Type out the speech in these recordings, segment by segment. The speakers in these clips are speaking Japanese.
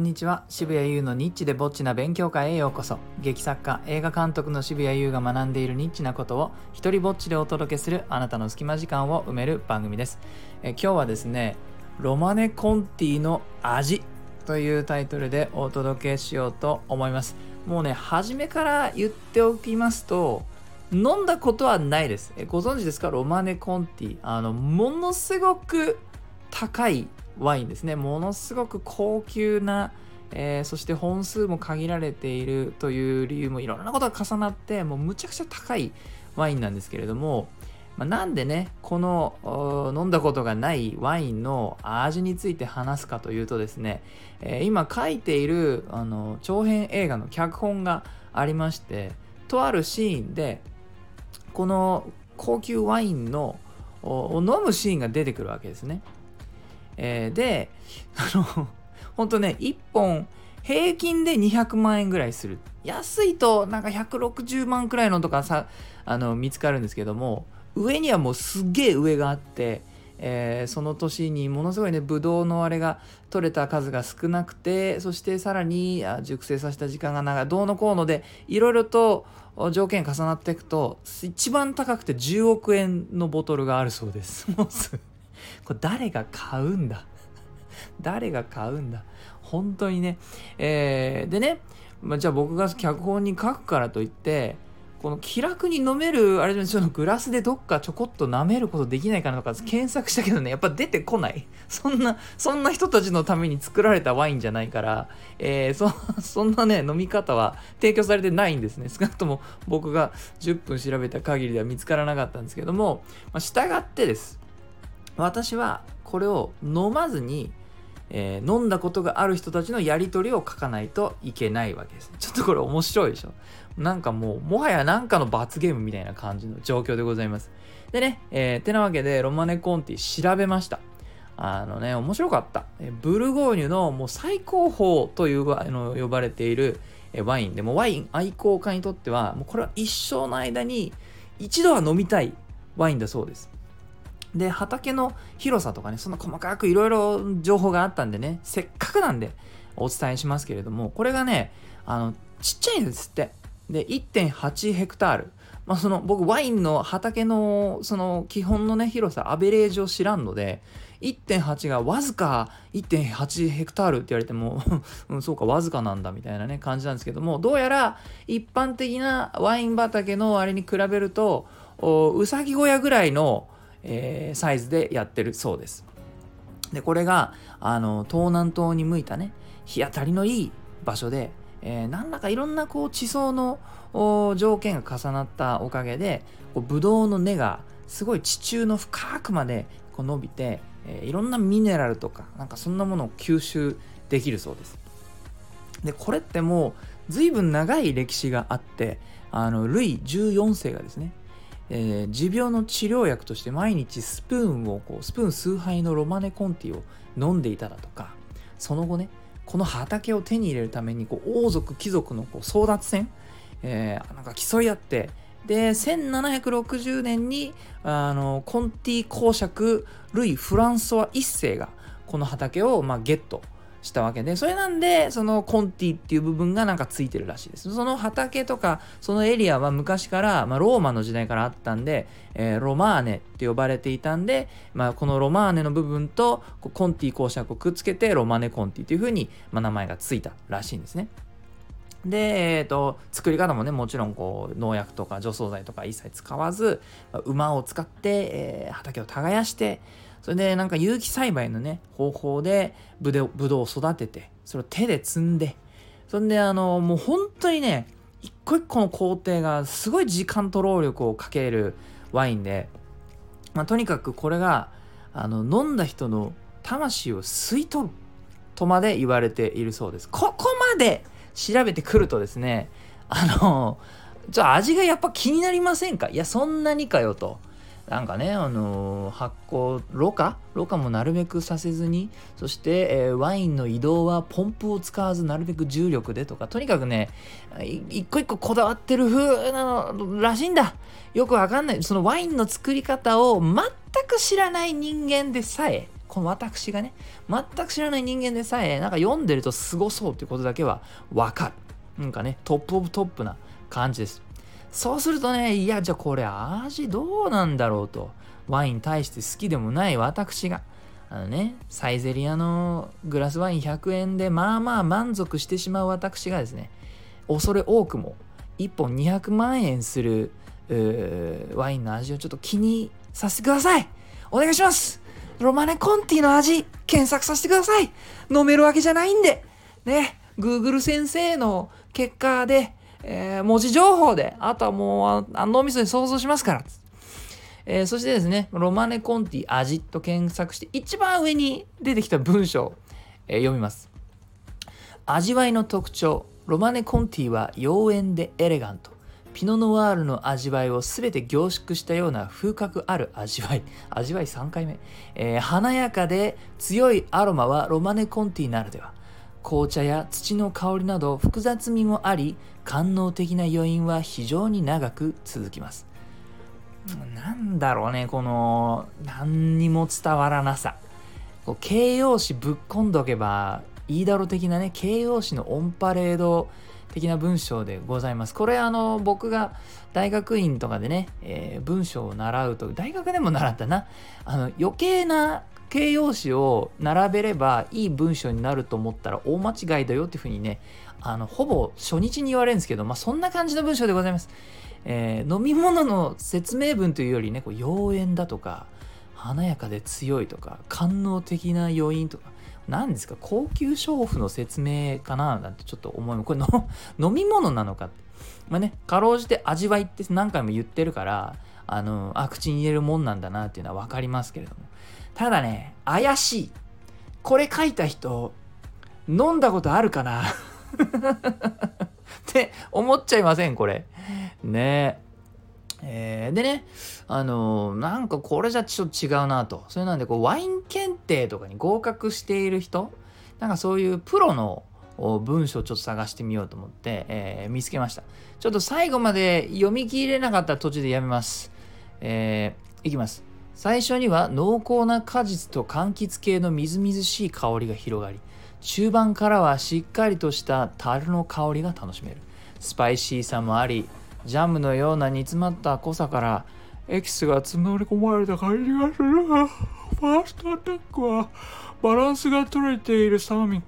んにちは。渋谷優のニッチでぼっちな勉強会へようこそ。劇作家映画監督の渋谷優が学んでいるニッチなことを一人ぼっちでお届けするあなたの隙間時間を埋める番組です。え今日はですねロマネ・コンティの味というタイトルでお届けしようと思います。もうね初めから言っておきますと飲んだことはないです。えご存知ですか？ロマネ・コンティあのものすごく高いワインですねものすごく高級な、えー、そして本数も限られているという理由もいろんなことが重なってもうむちゃくちゃ高いワインなんですけれども、まあ、なんでねこの飲んだことがないワインの味について話すかというとですね、えー、今書いているあの長編映画の脚本がありましてとあるシーンでこの高級ワインのを飲むシーンが出てくるわけですね。えー、で、あの、ほんとね、1本平均で200万円ぐらいする。安いとなんか160万くらいのとかさ、あの、見つかるんですけども、上にはもうすげえ上があって、えー、その年にものすごいねブドウのあれが取れた数が少なくてそしてさらに熟成させた時間が長いどうのこうのでいろいろと条件重なっていくと一番高くて10億円のボトルがあるそうです。これ誰が買うんだ？誰が買うんだ？本当にね。えー、でね、まあ、じゃあ僕が脚本に書くからといって、この気楽に飲める、あれじゃグラスでどっかちょこっと舐めることできないかなとか検索したけどね、やっぱ出てこない。そんな、そんな人たちのために作られたワインじゃないから、えー、そ、そんなね、飲み方は提供されてないんですね。少なくとも僕が10分調べた限りでは見つからなかったんですけども、まあ、従ってです。私はこれを飲まずに、えー、飲んだことがある人たちのやり取りを書かないといけないわけです。ちょっとこれ面白いでしょなんかもう、もはやなんかの罰ゲームみたいな感じの状況でございます。でね、えー、てなわけで、ロマネ・コンティ調べました。あのね、面白かった。ブルゴーニュのもう最高峰というあの呼ばれているワインでもワイン愛好家にとっては、もうこれは一生の間に一度は飲みたいワインだそうです。で、畑の広さとかね、そんな細かくいろいろ情報があったんでね、せっかくなんでお伝えしますけれども、これがね、あの、ちっちゃいんですって。で、1.8ヘクタール。まあ、その、僕、ワインの畑の、その、基本のね、広さ、アベレージを知らんので、1.8がわずか1.8ヘクタールって言われても うん、そうか、わずかなんだみたいなね、感じなんですけども、どうやら一般的なワイン畑のあれに比べると、うさぎ小屋ぐらいの、えー、サイズでやってるそうです。で、これが、あの、東南東に向いたね、日当たりのいい場所で、えー、何らかいろんなこう地層の条件が重なったおかげで、こうブドウの根がすごい地中の深くまでこう伸びて、えー、いろんなミネラルとか、なんかそんなものを吸収できるそうです。で、これってもう随分長い歴史があって、あの、ルイ14世がですね、えー、持病の治療薬として毎日スプーンをこうスプーン数杯のロマネコンティを飲んでいただとかその後ねこの畑を手に入れるためにこう王族貴族のこう争奪戦、えー、なんか競い合ってで1760年にあのコンティ公爵ルイ・フランソワ1世がこの畑を、まあ、ゲットしたわけで、それなんで、そのコンティっていう部分がなんかついてるらしいです。その畑とか、そのエリアは昔から、まあ、ローマの時代からあったんで、えー、ロマーネって呼ばれていたんで、まあ、このロマーネの部分とコンティ公爵をくっつけて、ロマネコンティというふうに、まあ、名前がついたらしいんですね。で、えっ、ー、と、作り方もね、もちろんこう、農薬とか除草剤とか一切使わず、馬を使って、えー、畑を耕して、それでなんか有機栽培のね、方法でブドウを育てて、それを手で摘んで、そんであの、もう本当にね、一個一個の工程がすごい時間と労力をかけるワインで、まあ、とにかくこれが、あの、飲んだ人の魂を吸い取るとまで言われているそうです。ここまで調べてくるとですね、あの、じゃあ味がやっぱ気になりませんか？いや、そんなにかよと。なんかね、あのー、発酵、ろ過？ろ過もなるべくさせずに、そして、えー、ワインの移動はポンプを使わず、なるべく重力でとか、とにかくね、一個一個こだわってる風なのらしいんだ。よくわかんない。そのワインの作り方を全く知らない人間でさえ、この私がね、全く知らない人間でさえ、なんか読んでるとすごそうってことだけはわかる。なんかね、トップオブトップな感じです。そうするとね、いや、じゃあこれ味どうなんだろうと。ワインに対して好きでもない私が、あのね、サイゼリアのグラスワイン100円でまあまあ満足してしまう私がですね、恐れ多くも1本200万円するワインの味をちょっと気にさせてください。お願いします。ロマネコンティの味検索させてください。飲めるわけじゃないんで。ね Google 先生の結果で、えー、文字情報であとはもうあ脳みそで想像しますからえー、そしてですね、ロマネコンティ味と検索して、一番上に出てきた文章、えー、読みます。味わいの特徴、ロマネコンティは妖艶でエレガント。ピノノワールの味わいを全て凝縮したような風格ある味わい。味わい3回目。えー、華やかで強いアロマはロマネコンティならでは。紅茶や土の香りなど複雑味もあり、官能的な余韻は非常に長く続きます。なんだろうね、この、何にも伝わらなさ。こう形容詞ぶっ込んどけばいいだろ的なね、形容詞のオンパレード的な文章でございます。これあの、僕が大学院とかでね、えー、文章を習うと、大学でも習ったな、あの、余計な形容詞を並べればいい文章になると思ったら大間違いだよっていうふうにね、あの、ほぼ初日に言われるんですけど、まあ、そんな感じの文章でございます。えー、飲み物の説明文というよりね、こう妖艶だとか、華やかで強いとか、官能的な余韻とか、何ですか高級娼婦の説明かななんてちょっと思います。これの 飲み物なのかって。まあね、かろうじて味わいって何回も言ってるから、あの、あ、口に入れるもんなんだなっていうのは分かりますけれども。ただね、怪しい。これ書いた人、飲んだことあるかな？って思っちゃいませんこれ。ねえー、でね、あのー、なんかこれじゃちょっと違うなと。それなんで、こう、ワイン検定とかに合格している人、なんかそういうプロの文章をちょっと探してみようと思って、えー、見つけました。ちょっと最後まで読み切れなかった途中でやめます。えー、いきます。最初には濃厚な果実と柑橘系のみずみずしい香りが広がり、中盤からはしっかりとした樽の香りが楽しめる。スパイシーさもあり、ジャムのような煮詰まった濃さからエキスが募り込まれた感じがする。ファーストアタックはバランスが取れているサーミン。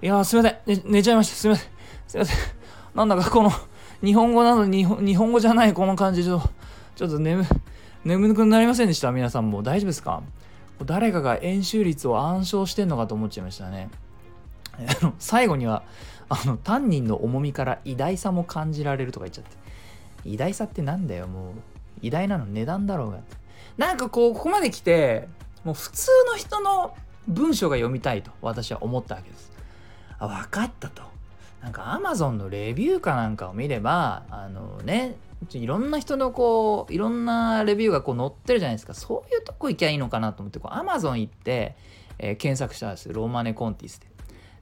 いやすいません、ね、寝ちゃいました。すいません。すいません。なんだかこの日本語なのに日本語じゃないこの感じちょっとちょっと眠眠くなりませんでした？皆さんも大丈夫ですか？誰かが円周率を暗唱してんのかと思っちゃいましたね。最後にはあの担任の重みから偉大さも感じられるとか言っちゃって。偉大さってなんだよ？もう偉大なの値段だろうがなんかこうここまで来てもう普通の人の文章が読みたいと私は思ったわけです。あ分かったと。なんか Amazon のレビューかなんかを見ればあのねいろんな人のこういろんなレビューがこう載ってるじゃないですか。そういうとこ行きゃいいのかなと思ってこう Amazon 行って、えー、検索したんですローマネコンティスで。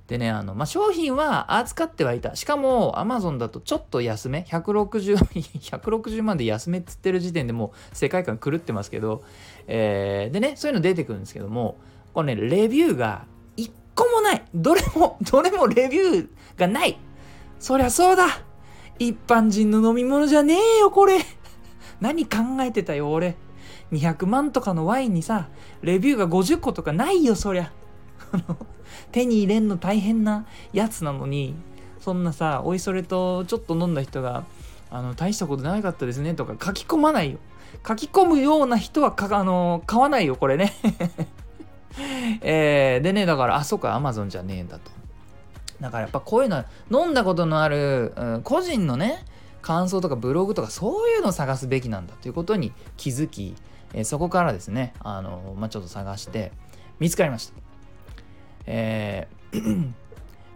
でね、あの、まあ、商品は扱ってはいた。しかも、Amazon だとちょっと安め、160、160万で安めっつってる時点でもう世界観狂ってますけど、えー、でね、そういうの出てくるんですけども、これね、レビューがない。どれも、どれもレビューがない。そりゃそうだ。一般人の飲み物じゃねえよ、これ。何考えてたよ、俺。200万とかのワインにさ、レビューが50個とかないよ、そりゃ。手に入れんの大変なやつなのにそんなさおいそれとちょっと飲んだ人があの大したことなかったですねとか書き込まないよ書き込むような人はかあの買わないよこれねえー、でねだからあそっかアマゾンじゃねえんだとだからやっぱこういうの飲んだことのある、うん、個人のね感想とかブログとかそういうのを探すべきなんだということに気づき、えー、そこからですねあの、まあ、ちょっと探して見つかりましたえー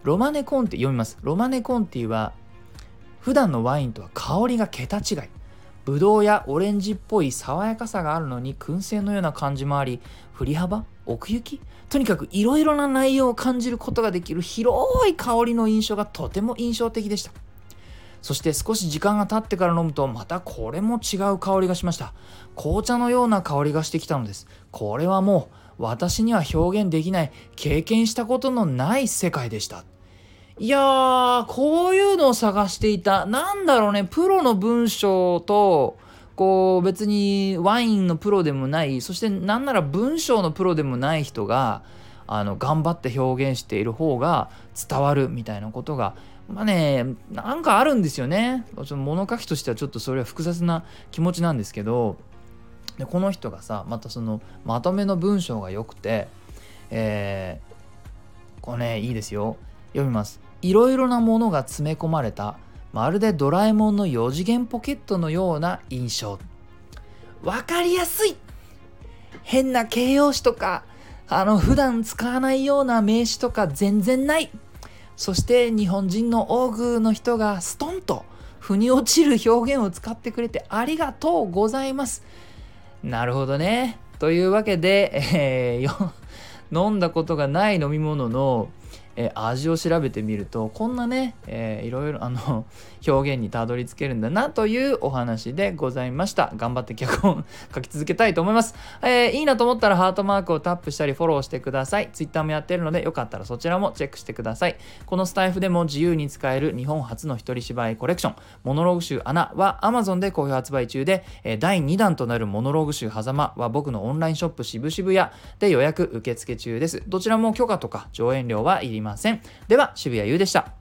ロマネコンティ読みます。ロマネコンティは普段のワインとは香りが桁違い。ブドウやオレンジっぽい爽やかさがあるのに燻製のような感じもあり、振り幅奥行き？とにかくいろいろな内容を感じることができる広い香りの印象がとても印象的でした。そして少し時間が経ってから飲むとまたこれも違う香りがしました。紅茶のような香りがしてきたのです。これはもう私には表現できない経験したことのない世界でした。いやーこういうのを探していたなんだろうねプロの文章とこう別にワインのプロでもないそしてなんなら文章のプロでもない人があの頑張って表現している方が伝わるみたいなことがまあねなんかあるんですよね。物書きとしてはちょっとそれは複雑な気持ちなんですけどでこの人がさまたそのまとめの文章が良くてえー、これねいいですよ。読みます。いろいろなものが詰め込まれた。まるでドラえもんの4次元ポケットのような印象。わかりやすい。変な形容詞とかあの普段使わないような名詞とか全然ない。そして日本人の多くの人がストンと腑に落ちる表現を使ってくれてありがとうございます。なるほどね。というわけで、えー、飲んだことがない飲み物のえー、味を調べてみるとこんなね、えー、いろいろあの表現にたどり着けるんだなというお話でございました。頑張って脚本書き続けたいと思います、えー、いいなと思ったらハートマークをタップしたりフォローしてください。Twitter もやってるのでよかったらそちらもチェックしてください。このスタイフでも自由に使える日本初の一人芝居コレクションモノローグ集アナは Amazon で好評発売中で、え第2弾となるモノローグ集狭間は僕のオンラインショップ渋々屋で予約受付中です。どちらも許可とか上演料はいりません。では渋谷優でした。